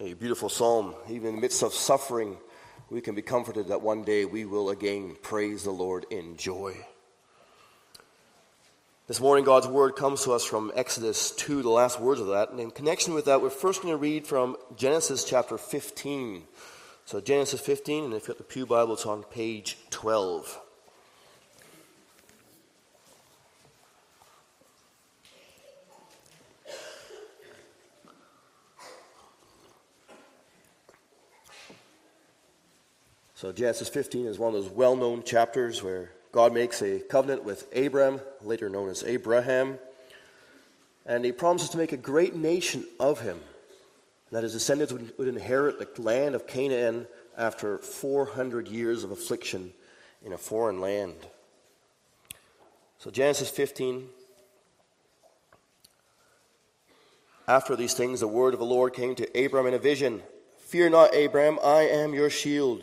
A beautiful psalm. Even in the midst of suffering, we can be comforted that one day we will again praise the Lord in joy. This morning, God's word comes to us from Exodus 2, the last words of that. And in connection with that, we're first going to read from Genesis chapter 15. So, Genesis 15, and if you have got the Pew Bible, it's on page 12. So, Genesis 15 is one of those well known chapters where God makes a covenant with Abram, later known as Abraham, and he promises to make a great nation of him, that his descendants would, would inherit the land of Canaan after 400 years of affliction in a foreign land. So, Genesis 15. After these things, the word of the Lord came to Abram in a vision Fear not, Abram, I am your shield.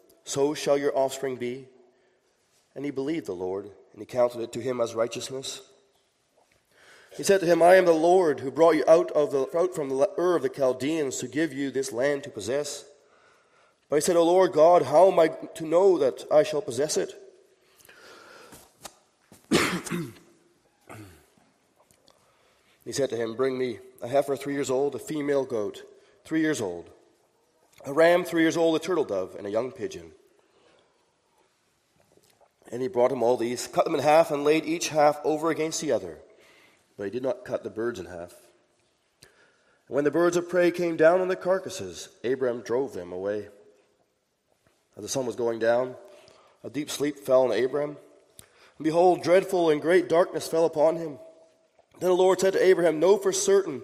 so shall your offspring be. And he believed the Lord, and he counted it to him as righteousness. He said to him, I am the Lord who brought you out, of the, out from the Ur of the Chaldeans to give you this land to possess. But he said, O Lord God, how am I to know that I shall possess it? he said to him, Bring me a heifer three years old, a female goat three years old a ram three years old, a turtle dove, and a young pigeon. And he brought him all these, cut them in half, and laid each half over against the other. But he did not cut the birds in half. And when the birds of prey came down on the carcasses, Abram drove them away. As the sun was going down, a deep sleep fell on Abram. And behold, dreadful and great darkness fell upon him. Then the Lord said to Abraham, Know for certain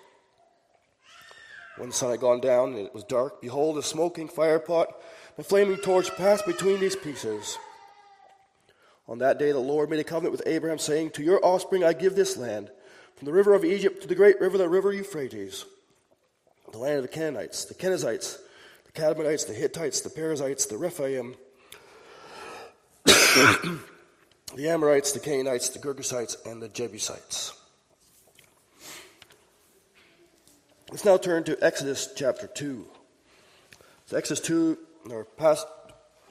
When the sun had gone down and it was dark, behold, a smoking firepot and a flaming torch passed between these pieces. On that day, the Lord made a covenant with Abraham, saying, To your offspring I give this land, from the river of Egypt to the great river, the river Euphrates, the land of the Canaanites, the Kenizzites, the Kadmonites, the Hittites, the Perizzites, the Rephaim, the Amorites, the Canaanites, the Girgashites, and the Jebusites. Let's now turn to Exodus chapter 2. So Exodus 2, our past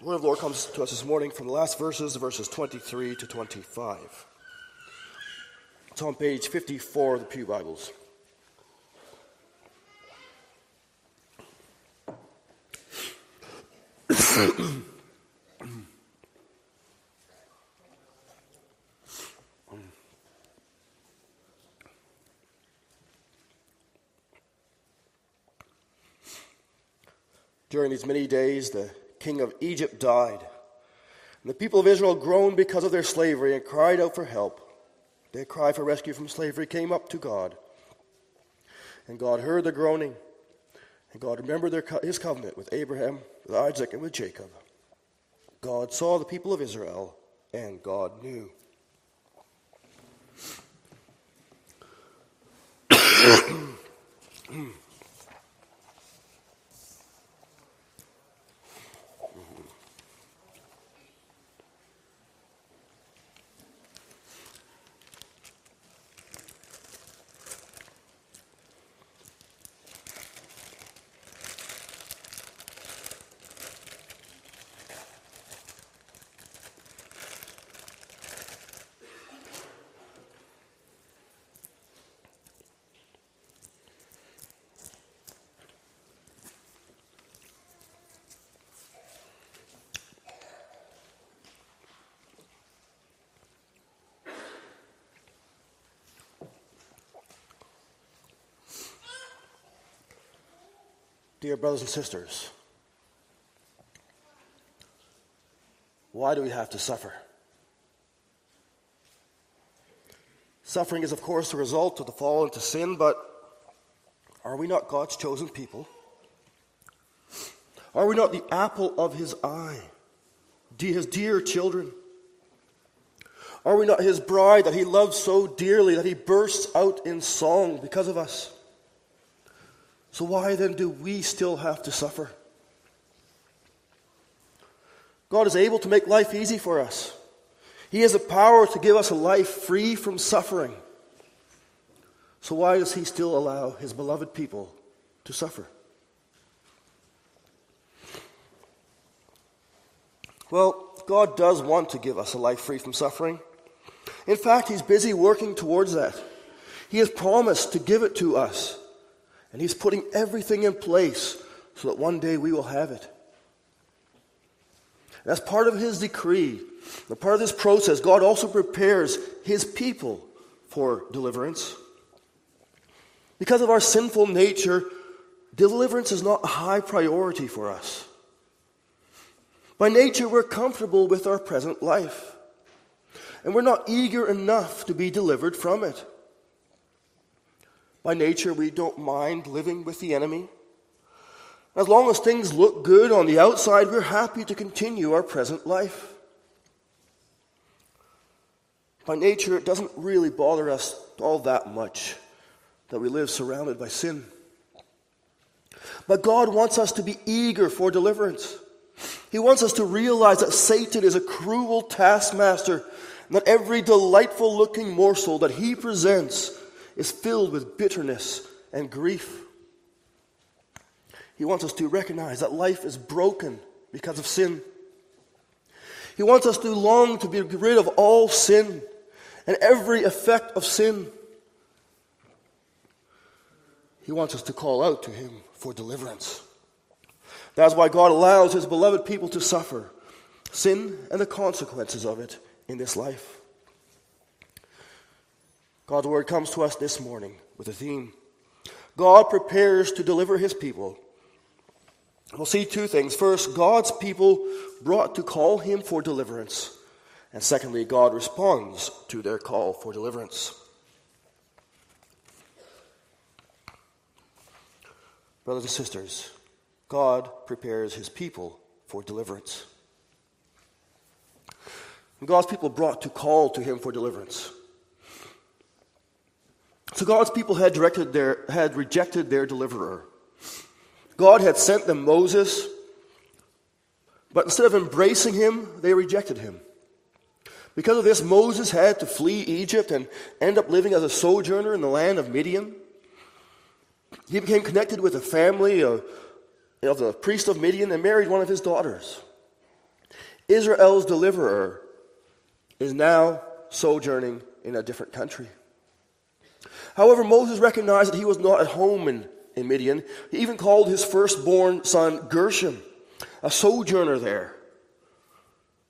word of the Lord comes to us this morning from the last verses, verses 23 to 25. It's on page 54 of the Pew Bibles. During these many days, the king of Egypt died. And the people of Israel groaned because of their slavery and cried out for help. Their cry for rescue from slavery came up to God. And God heard their groaning. And God remembered their, his covenant with Abraham, with Isaac, and with Jacob. God saw the people of Israel, and God knew. Dear brothers and sisters, why do we have to suffer? Suffering is, of course, the result of the fall into sin, but are we not God's chosen people? Are we not the apple of his eye? His dear children? Are we not his bride that he loves so dearly that he bursts out in song because of us? So, why then do we still have to suffer? God is able to make life easy for us. He has the power to give us a life free from suffering. So, why does He still allow His beloved people to suffer? Well, God does want to give us a life free from suffering. In fact, He's busy working towards that. He has promised to give it to us. And He's putting everything in place so that one day we will have it. And as part of His decree, a part of this process, God also prepares His people for deliverance. Because of our sinful nature, deliverance is not a high priority for us. By nature, we're comfortable with our present life, and we're not eager enough to be delivered from it. By nature, we don't mind living with the enemy. As long as things look good on the outside, we're happy to continue our present life. By nature, it doesn't really bother us all that much that we live surrounded by sin. But God wants us to be eager for deliverance. He wants us to realize that Satan is a cruel taskmaster and that every delightful looking morsel that he presents is filled with bitterness and grief. He wants us to recognize that life is broken because of sin. He wants us to long to be rid of all sin and every effect of sin. He wants us to call out to Him for deliverance. That's why God allows His beloved people to suffer sin and the consequences of it in this life. God's word comes to us this morning with a theme God prepares to deliver his people. We'll see two things. First, God's people brought to call him for deliverance. And secondly, God responds to their call for deliverance. Brothers and sisters, God prepares his people for deliverance. God's people brought to call to him for deliverance. So God's people had, their, had rejected their deliverer. God had sent them Moses, but instead of embracing him, they rejected him. Because of this, Moses had to flee Egypt and end up living as a sojourner in the land of Midian. He became connected with a family of, of the priest of Midian and married one of his daughters. Israel's deliverer is now sojourning in a different country. However, Moses recognized that he was not at home in, in Midian. He even called his firstborn son Gershom, a sojourner there.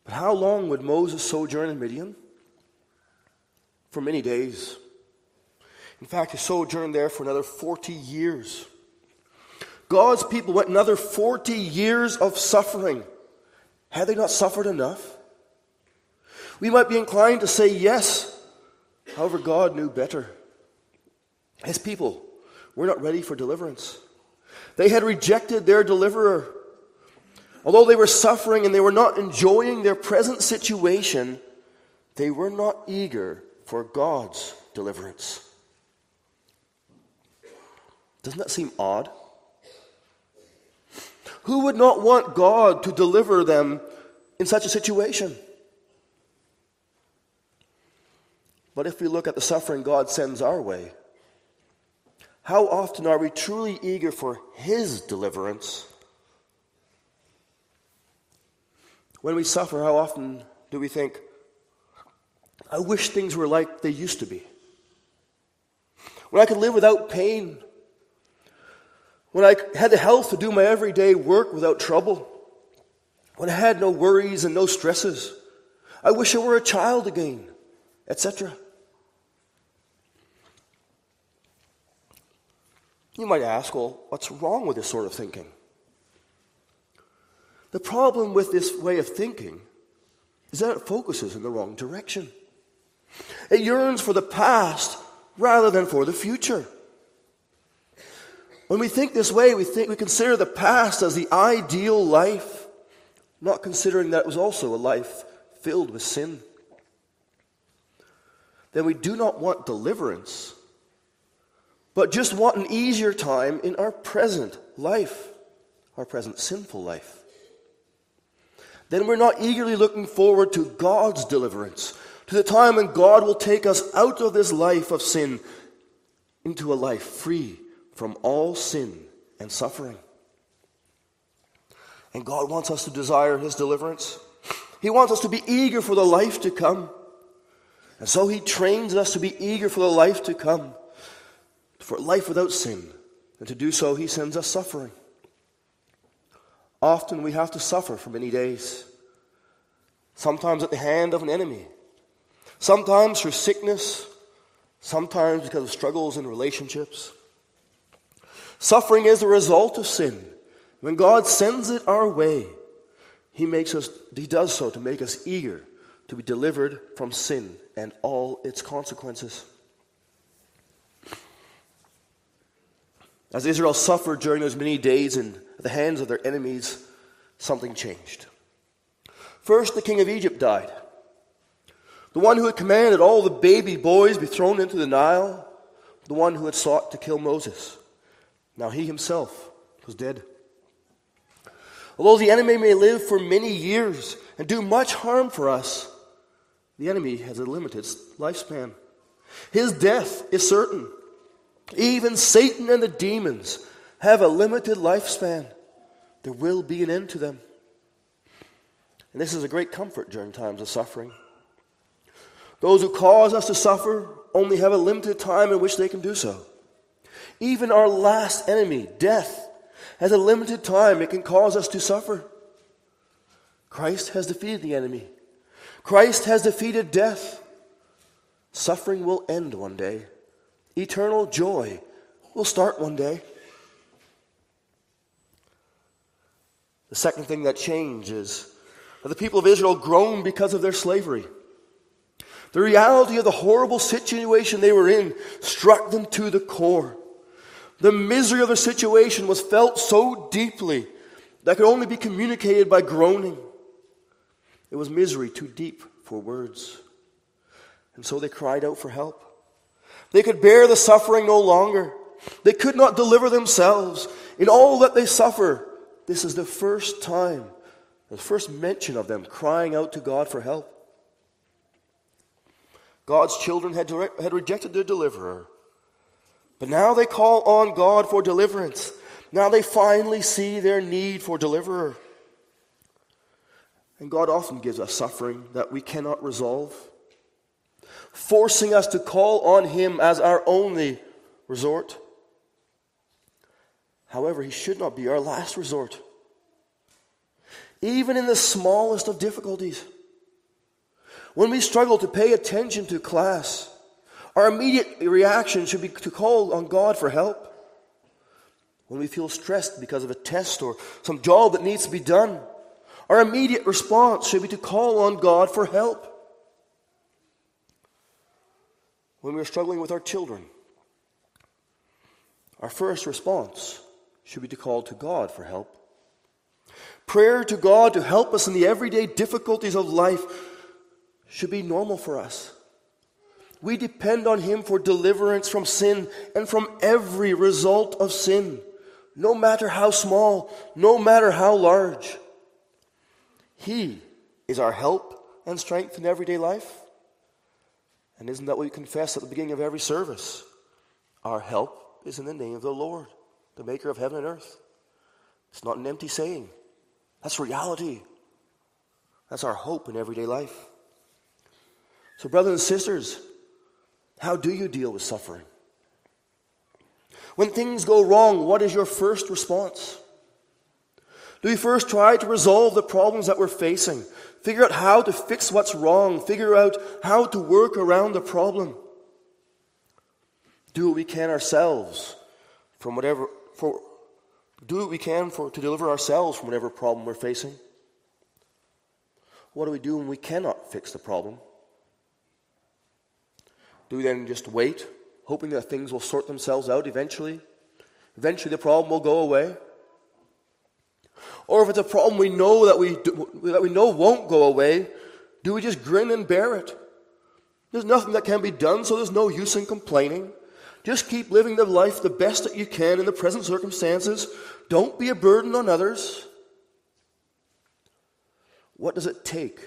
But how long would Moses sojourn in Midian? For many days. In fact, he sojourned there for another 40 years. God's people went another 40 years of suffering. Had they not suffered enough? We might be inclined to say yes. However, God knew better. His people were not ready for deliverance. They had rejected their deliverer. Although they were suffering and they were not enjoying their present situation, they were not eager for God's deliverance. Doesn't that seem odd? Who would not want God to deliver them in such a situation? But if we look at the suffering God sends our way, how often are we truly eager for His deliverance? When we suffer, how often do we think, I wish things were like they used to be? When I could live without pain, when I had the health to do my everyday work without trouble, when I had no worries and no stresses, I wish I were a child again, etc. You might ask, well, what's wrong with this sort of thinking? The problem with this way of thinking is that it focuses in the wrong direction. It yearns for the past rather than for the future. When we think this way, we think we consider the past as the ideal life, not considering that it was also a life filled with sin. Then we do not want deliverance, but just want an easier time in our present life, our present sinful life. Then we're not eagerly looking forward to God's deliverance, to the time when God will take us out of this life of sin into a life free from all sin and suffering. And God wants us to desire His deliverance. He wants us to be eager for the life to come. And so He trains us to be eager for the life to come, for life without sin. And to do so, He sends us suffering. Often we have to suffer for many days, sometimes at the hand of an enemy Sometimes through sickness, sometimes because of struggles in relationships. Suffering is the result of sin. When God sends it our way, He makes us He does so to make us eager to be delivered from sin and all its consequences. As Israel suffered during those many days in the hands of their enemies, something changed. First, the king of Egypt died. The one who had commanded all the baby boys be thrown into the Nile, the one who had sought to kill Moses. Now he himself was dead. Although the enemy may live for many years and do much harm for us, the enemy has a limited lifespan. His death is certain. Even Satan and the demons have a limited lifespan. There will be an end to them. And this is a great comfort during times of suffering. Those who cause us to suffer only have a limited time in which they can do so. Even our last enemy, death, has a limited time it can cause us to suffer. Christ has defeated the enemy. Christ has defeated death. Suffering will end one day. Eternal joy will start one day. The second thing that changes that the people of Israel groaned because of their slavery. The reality of the horrible situation they were in struck them to the core. The misery of the situation was felt so deeply that could only be communicated by groaning. It was misery too deep for words. And so they cried out for help. They could bear the suffering no longer. They could not deliver themselves. In all that they suffer, this is the first time, the first mention of them crying out to God for help. God's children had, direct, had rejected their deliverer. But now they call on God for deliverance. Now they finally see their need for deliverer. And God often gives us suffering that we cannot resolve, forcing us to call on Him as our only resort. However, He should not be our last resort. Even in the smallest of difficulties. When we struggle to pay attention to class, our immediate reaction should be to call on God for help. When we feel stressed because of a test or some job that needs to be done, our immediate response should be to call on God for help. When we're struggling with our children, our first response should be to call to God for help. Prayer to God to help us in the everyday difficulties of life should be normal for us. We depend on Him for deliverance from sin and from every result of sin, no matter how small, no matter how large. He is our help and strength in everyday life. And isn't that what we confess at the beginning of every service? Our help is in the name of the Lord, the maker of heaven and earth. It's not an empty saying, that's reality. That's our hope in everyday life. So, brothers and sisters, how do you deal with suffering? When things go wrong, what is your first response? Do we first try to resolve the problems that we're facing? Figure out how to fix what's wrong? Figure out how to work around the problem? Do what we can ourselves from whatever for do what we can for to deliver ourselves from whatever problem we're facing. What do we do when we cannot fix the problem? Do we then just wait, hoping that things will sort themselves out eventually? Eventually the problem will go away? Or if it's a problem we know that we, do, that we know won't go away, do we just grin and bear it? There's nothing that can be done, so there's no use in complaining. Just keep living the life the best that you can in the present circumstances. Don't be a burden on others. What does it take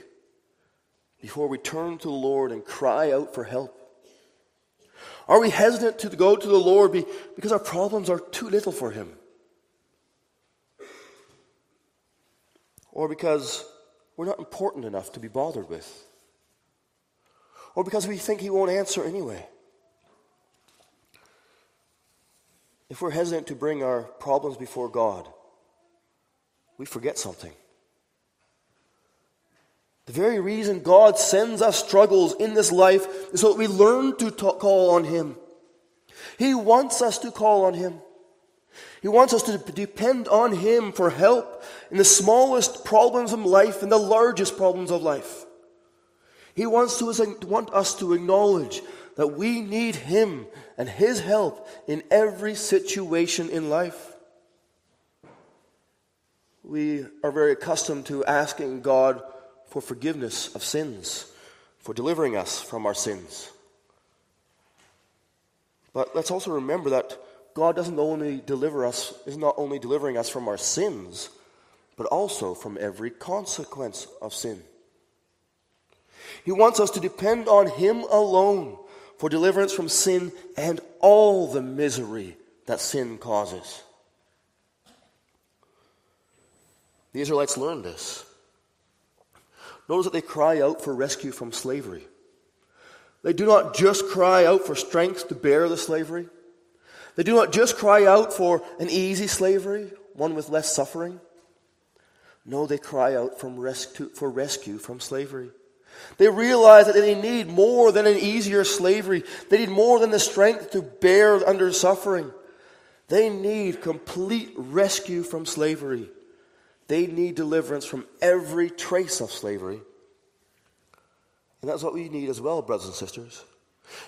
before we turn to the Lord and cry out for help? Are we hesitant to go to the Lord because our problems are too little for Him? Or because we're not important enough to be bothered with? Or because we think He won't answer anyway? If we're hesitant to bring our problems before God, we forget something. The very reason God sends us struggles in this life is so that we learn to talk, call on Him. He wants us to call on Him. He wants us to depend on Him for help in the smallest problems of life and the largest problems of life. He wants to want us to acknowledge that we need Him and His help in every situation in life. We are very accustomed to asking God for forgiveness of sins, for delivering us from our sins. But let's also remember that God doesn't only deliver us, is not only delivering us from our sins, but also from every consequence of sin. He wants us to depend on Him alone for deliverance from sin and all the misery that sin causes. The Israelites learned this. Notice that they cry out for rescue from slavery. They do not just cry out for strength to bear the slavery. They do not just cry out for an easy slavery, one with less suffering. No, they cry out for rescue from slavery. They realize that they need more than an easier slavery. They need more than the strength to bear under suffering. They need complete rescue from slavery. They need deliverance from every trace of slavery. And that's what we need as well, brothers and sisters.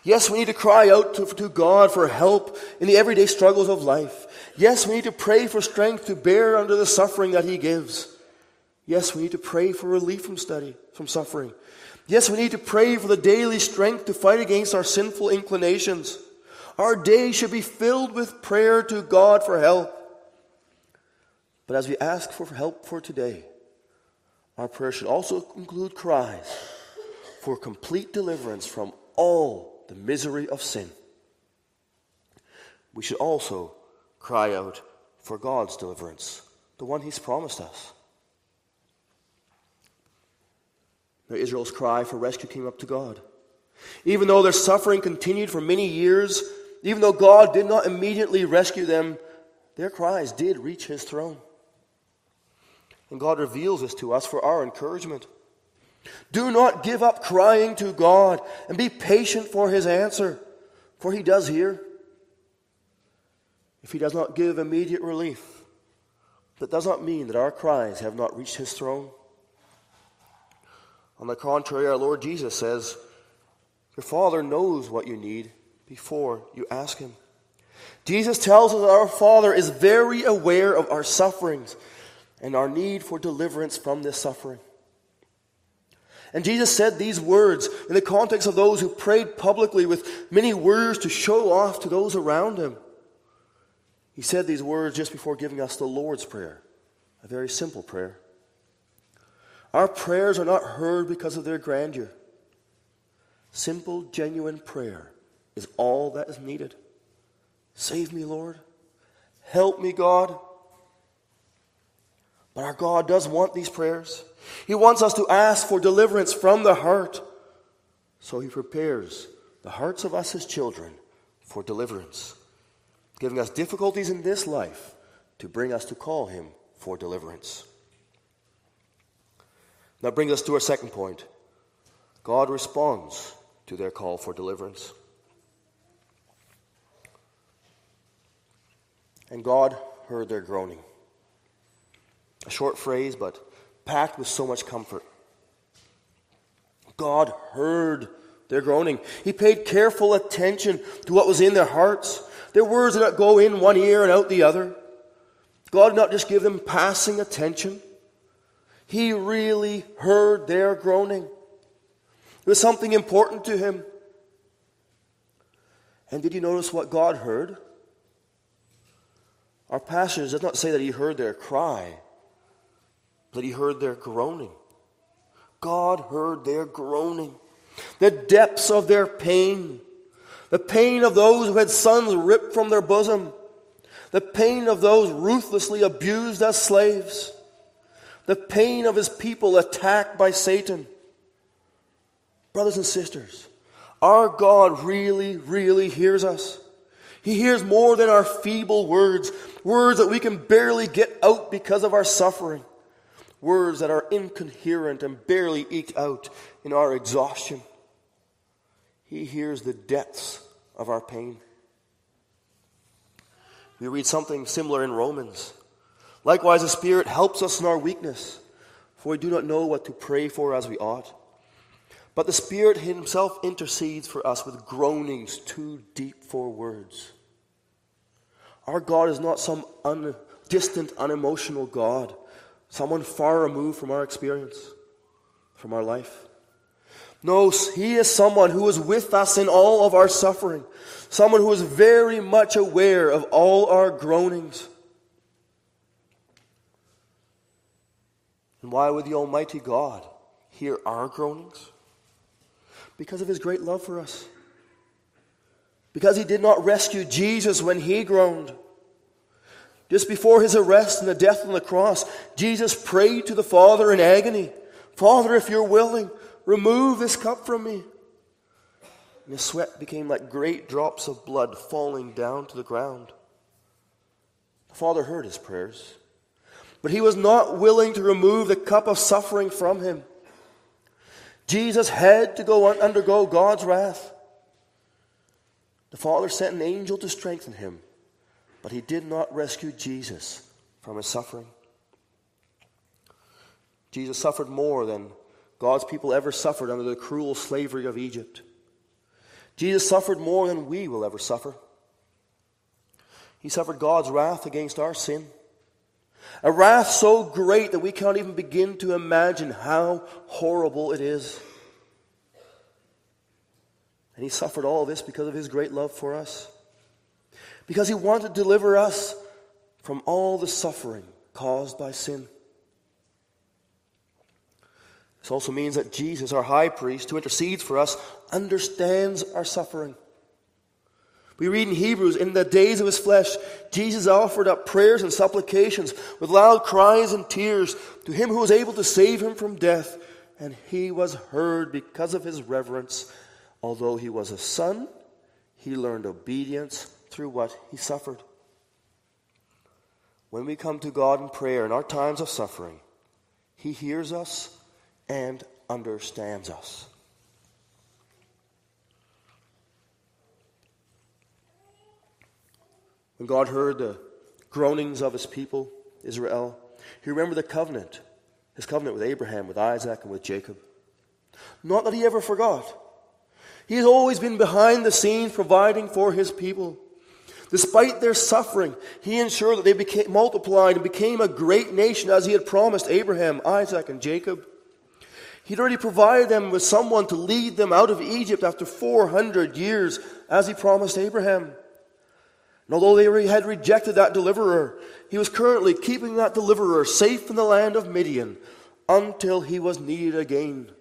Yes, we need to cry out to, to, God for help in the everyday struggles of life. Yes, we need to pray for strength to bear under the suffering that He gives. Yes, we need to pray for relief from study, from suffering. Yes, we need to pray for the daily strength to fight against our sinful inclinations. Our day should be filled with prayer to God for help. But as we ask for help for today, our prayer should also include cries for complete deliverance from all the misery of sin. We should also cry out for God's deliverance, the one He's promised us. Now, Israel's cry for rescue came up to God. Even though their suffering continued for many years, even though God did not immediately rescue them, their cries did reach His throne. And God reveals this to us for our encouragement. Do not give up crying to God and be patient for His answer, for He does hear. If He does not give immediate relief, that does not mean that our cries have not reached His throne. On the contrary, our Lord Jesus says, Your Father knows what you need before you ask Him. Jesus tells us that our Father is very aware of our sufferings and our need for deliverance from this suffering. And Jesus said these words in the context of those who prayed publicly with many words to show off to those around him. He said these words just before giving us the Lord's Prayer, a very simple prayer. Our prayers are not heard because of their grandeur. Simple, genuine prayer is all that is needed. Save me, Lord. Help me, God. But our God does want these prayers. He wants us to ask for deliverance from the heart. So He prepares the hearts of us, His children, for deliverance, giving us difficulties in this life to bring us to call Him for deliverance. That brings us to our second point. God responds to their call for deliverance. And God heard their groaning. A short phrase, but packed with so much comfort. God heard their groaning. He paid careful attention to what was in their hearts. Their words did not go in one ear and out the other. God did not just give them passing attention. He really heard their groaning. It was something important to him. And did you notice what God heard? Our passage does not say that he heard their cry, but he heard their groaning. God heard their groaning, the depths of their pain, the pain of those who had sons ripped from their bosom, the pain of those ruthlessly abused as slaves, the pain of his people attacked by Satan. Brothers and sisters, our God really, really hears us. He hears more than our feeble words, words that we can barely get out because of our suffering, words that are incoherent and barely eked out in our exhaustion. He hears the depths of our pain. We read something similar in Romans. Likewise, the Spirit helps us in our weakness, for we do not know what to pray for as we ought. But the Spirit Himself intercedes for us with groanings too deep for words. Our God is not some un, distant, unemotional God, someone far removed from our experience, from our life. No, He is someone who is with us in all of our suffering, someone who is very much aware of all our groanings. And why would the Almighty God hear our groanings? Because of his great love for us. Because he did not rescue Jesus when he groaned. Just before his arrest and the death on the cross, Jesus prayed to the Father in agony Father, if you're willing, remove this cup from me. And his sweat became like great drops of blood falling down to the ground. The Father heard his prayers, but he was not willing to remove the cup of suffering from him. Jesus had to go undergo God's wrath. The Father sent an angel to strengthen him, but he did not rescue Jesus from his suffering. Jesus suffered more than God's people ever suffered under the cruel slavery of Egypt. Jesus suffered more than we will ever suffer. He suffered God's wrath against our sin. A wrath so great that we can't even begin to imagine how horrible it is. And he suffered all this because of his great love for us. Because he wanted to deliver us from all the suffering caused by sin. This also means that Jesus, our high priest, who intercedes for us, understands our suffering. We read in Hebrews, in the days of his flesh, Jesus offered up prayers and supplications with loud cries and tears to him who was able to save him from death, and he was heard because of his reverence. Although he was a son, he learned obedience through what he suffered. When we come to God in prayer in our times of suffering, he hears us and understands us. When God heard the groanings of his people, Israel, he remembered the covenant, his covenant with Abraham, with Isaac, and with Jacob. Not that he ever forgot. He has always been behind the scenes providing for his people. Despite their suffering, he ensured that they became multiplied and became a great nation as he had promised Abraham, Isaac, and Jacob. He'd already provided them with someone to lead them out of Egypt after 400 years, as he promised Abraham. And although they had rejected that deliverer, he was currently keeping that deliverer safe in the land of Midian until he was needed again.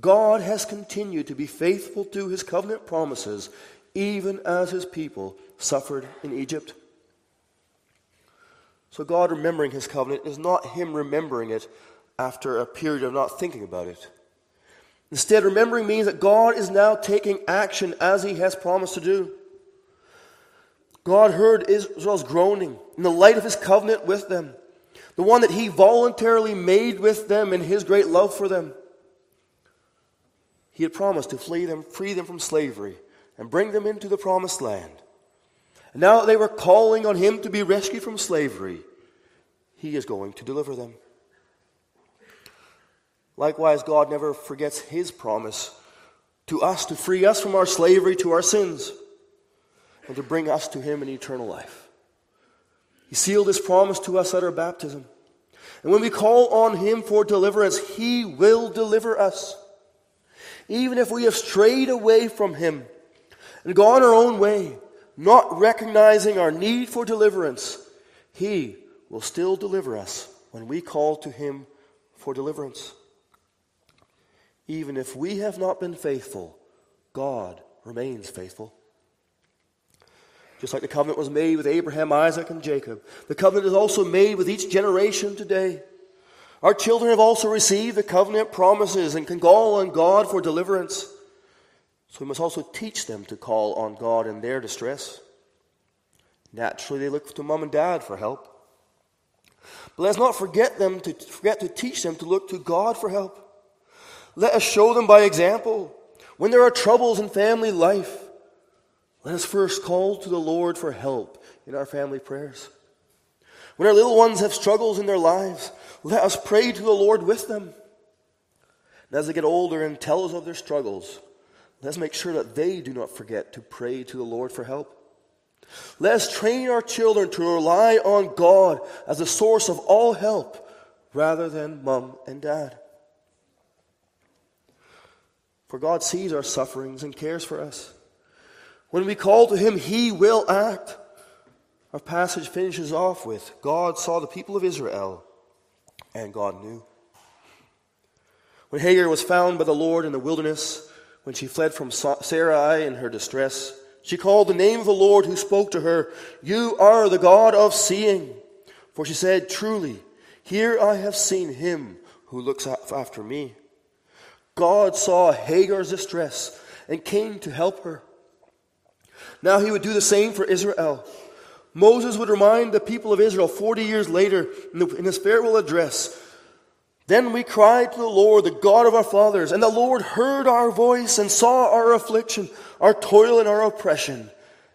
God has continued to be faithful to his covenant promises, even as his people suffered in Egypt. So, God remembering his covenant is not him remembering it after a period of not thinking about it. Instead, remembering means that God is now taking action as he has promised to do. God heard Israel's groaning in the light of his covenant with them, the one that he voluntarily made with them in his great love for them. He had promised to flee them, free them from slavery and bring them into the promised land. Now they were calling on him to be rescued from slavery, he is going to deliver them. Likewise, God never forgets his promise to us to free us from our slavery to our sins and to bring us to him in eternal life. He sealed his promise to us at our baptism. And when we call on him for deliverance, he will deliver us. Even if we have strayed away from him and gone our own way, not recognizing our need for deliverance, he will still deliver us when we call to him for deliverance. Even if we have not been faithful, God remains faithful. Just like the covenant was made with Abraham, Isaac, and Jacob, the covenant is also made with each generation today. Our children have also received the covenant promises and can call on God for deliverance. So we must also teach them to call on God in their distress. Naturally, they look to mom and dad for help. But let's not forget them to forget to teach them to look to God for help. Let us show them by example. When there are troubles in family life, let us first call to the Lord for help in our family prayers. When our little ones have struggles in their lives, let us pray to the Lord with them. And as they get older and tell us of their struggles, let's make sure that they do not forget to pray to the Lord for help. Let us train our children to rely on God as the source of all help rather than mom and dad. For God sees our sufferings and cares for us. When we call to Him, He will act. Our passage finishes off with God saw the people of Israel, and God knew. When Hagar was found by the Lord in the wilderness, when she fled from Sarai in her distress, she called the name of the Lord who spoke to her, You are the God of seeing. For she said, Truly, here I have seen him who looks after me. God saw Hagar's distress and came to help her. Now he would do the same for Israel. Moses would remind the people of Israel 40 years later in his farewell address Then we cried to the Lord, the God of our fathers, and the Lord heard our voice and saw our affliction, our toil, and our oppression.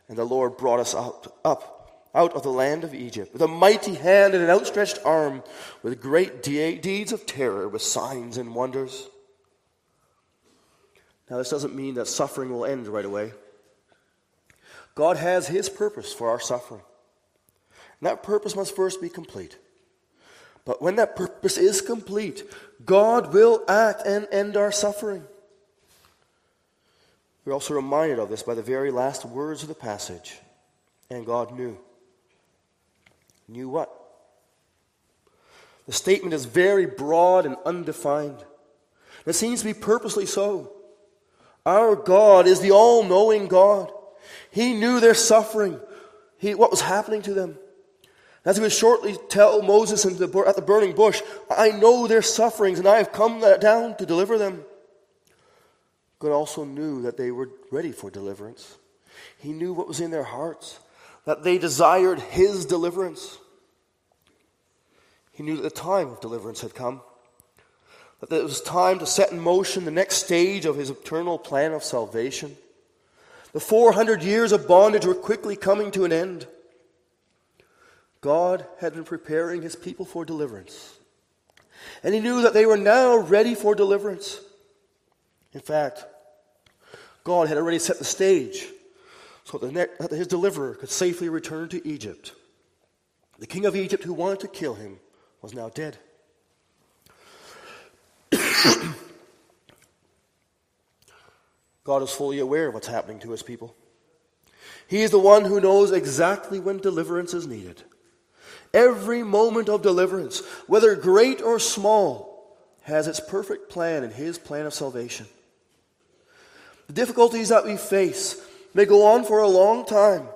And the Lord brought us out, up out of the land of Egypt with a mighty hand and an outstretched arm, with great de- deeds of terror, with signs and wonders. Now, this doesn't mean that suffering will end right away. God has His purpose for our suffering. And that purpose must first be complete. But when that purpose is complete, God will act and end our suffering. We're also reminded of this by the very last words of the passage. And God knew. Knew what? The statement is very broad and undefined. It seems to be purposely so. Our God is the all knowing God. He knew their suffering, he, what was happening to them. As he would shortly tell Moses the, at the burning bush, I know their sufferings and I have come down to deliver them. God also knew that they were ready for deliverance. He knew what was in their hearts, that they desired his deliverance. He knew that the time of deliverance had come that it was time to set in motion the next stage of his eternal plan of salvation. The 400 years of bondage were quickly coming to an end. God had been preparing his people for deliverance. And he knew that they were now ready for deliverance. In fact, God had already set the stage so that his deliverer could safely return to Egypt. The king of Egypt, who wanted to kill him, was now dead. God is fully aware of what's happening to his people. He is the one who knows exactly when deliverance is needed. Every moment of deliverance, whether great or small, has its perfect plan in his plan of salvation. The difficulties that we face may go on for a long time.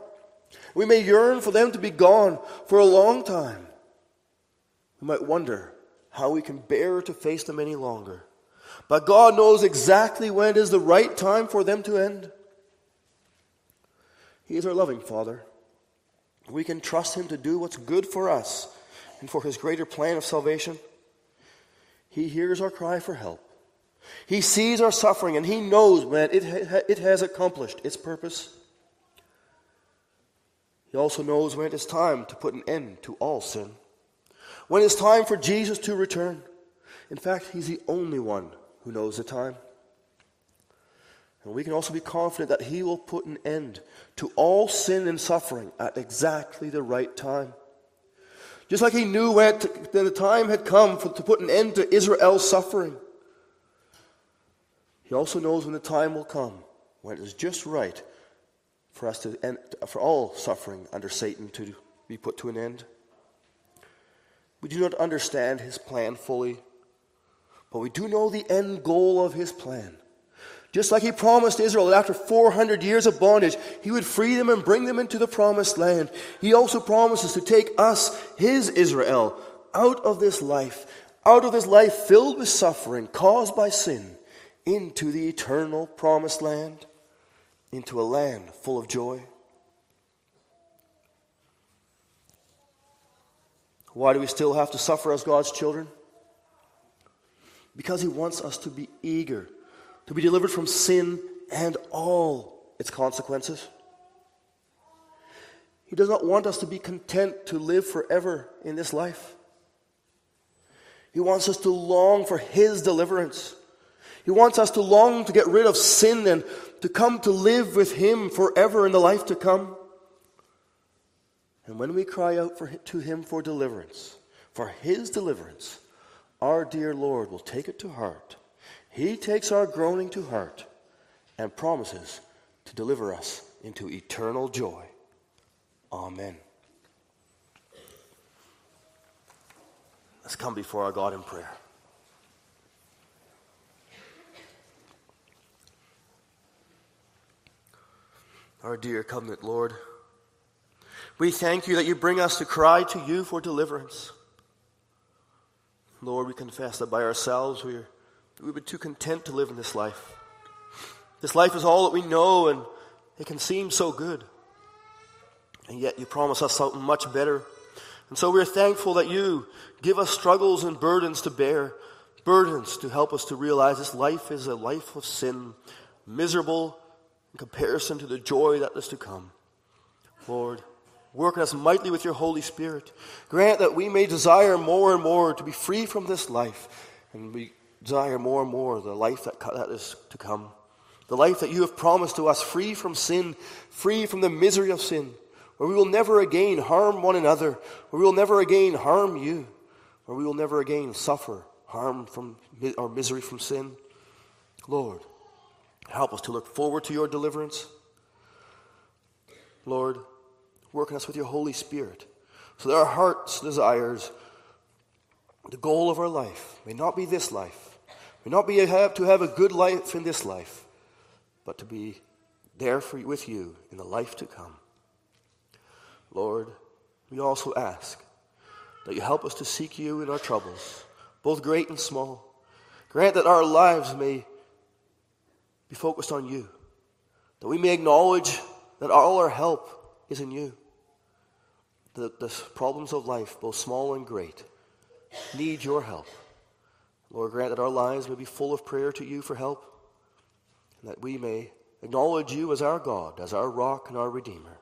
We may yearn for them to be gone for a long time. We might wonder how we can bear to face them any longer. But God knows exactly when it is the right time for them to end. He is our loving Father. We can trust Him to do what's good for us and for His greater plan of salvation. He hears our cry for help. He sees our suffering and He knows when it, it has accomplished its purpose. He also knows when it is time to put an end to all sin. When it's time for Jesus to return. In fact, He's the only one who knows the time. And we can also be confident that He will put an end to all sin and suffering at exactly the right time. Just like He knew when the time had come for, to put an end to Israel's suffering. He also knows when the time will come when it is just right for us to end, for all suffering under Satan to be put to an end. We do not understand his plan fully, but we do know the end goal of his plan. Just like he promised Israel that after 400 years of bondage, he would free them and bring them into the promised land. He also promises to take us, his Israel, out of this life, out of this life filled with suffering caused by sin, into the eternal promised land, into a land full of joy. Why do we still have to suffer as God's children? Because he wants us to be eager to be delivered from sin and all its consequences. He does not want us to be content to live forever in this life. He wants us to long for His deliverance. He wants us to long to get rid of sin and to come to live with Him forever in the life to come. And when we cry out for, to Him for deliverance, for His deliverance, our dear Lord will take it to heart he takes our groaning to heart and promises to deliver us into eternal joy. Amen. Let's come before our God in prayer. Our dear covenant Lord, we thank you that you bring us to cry to you for deliverance. Lord, we confess that by ourselves we are We've been too content to live in this life. This life is all that we know, and it can seem so good. And yet you promise us something much better. And so we're thankful that you give us struggles and burdens to bear, burdens to help us to realize this life is a life of sin, miserable in comparison to the joy that is to come. Lord, work us mightily with your Holy Spirit. Grant that we may desire more and more to be free from this life and we desire more and more the life that, that is to come. The life that you have promised to us, free from sin, free from the misery of sin, where we will never again harm one another, where we will never again harm you, where we will never again suffer harm from or misery from sin. Lord, help us to look forward to your deliverance. Lord, work in us with your Holy Spirit so that our heart's desires, the goal of our life, may not be this life, may not be to have a good life in this life, but to be there for, with you in the life to come. Lord, we also ask that you help us to seek you in our troubles, both great and small. Grant that our lives may be focused on you, that we may acknowledge that all our help is in you. That the problems of life, both small and great, need your help. Lord, grant that our lives may be full of prayer to you for help, and that we may acknowledge you as our God, as our rock and our Redeemer.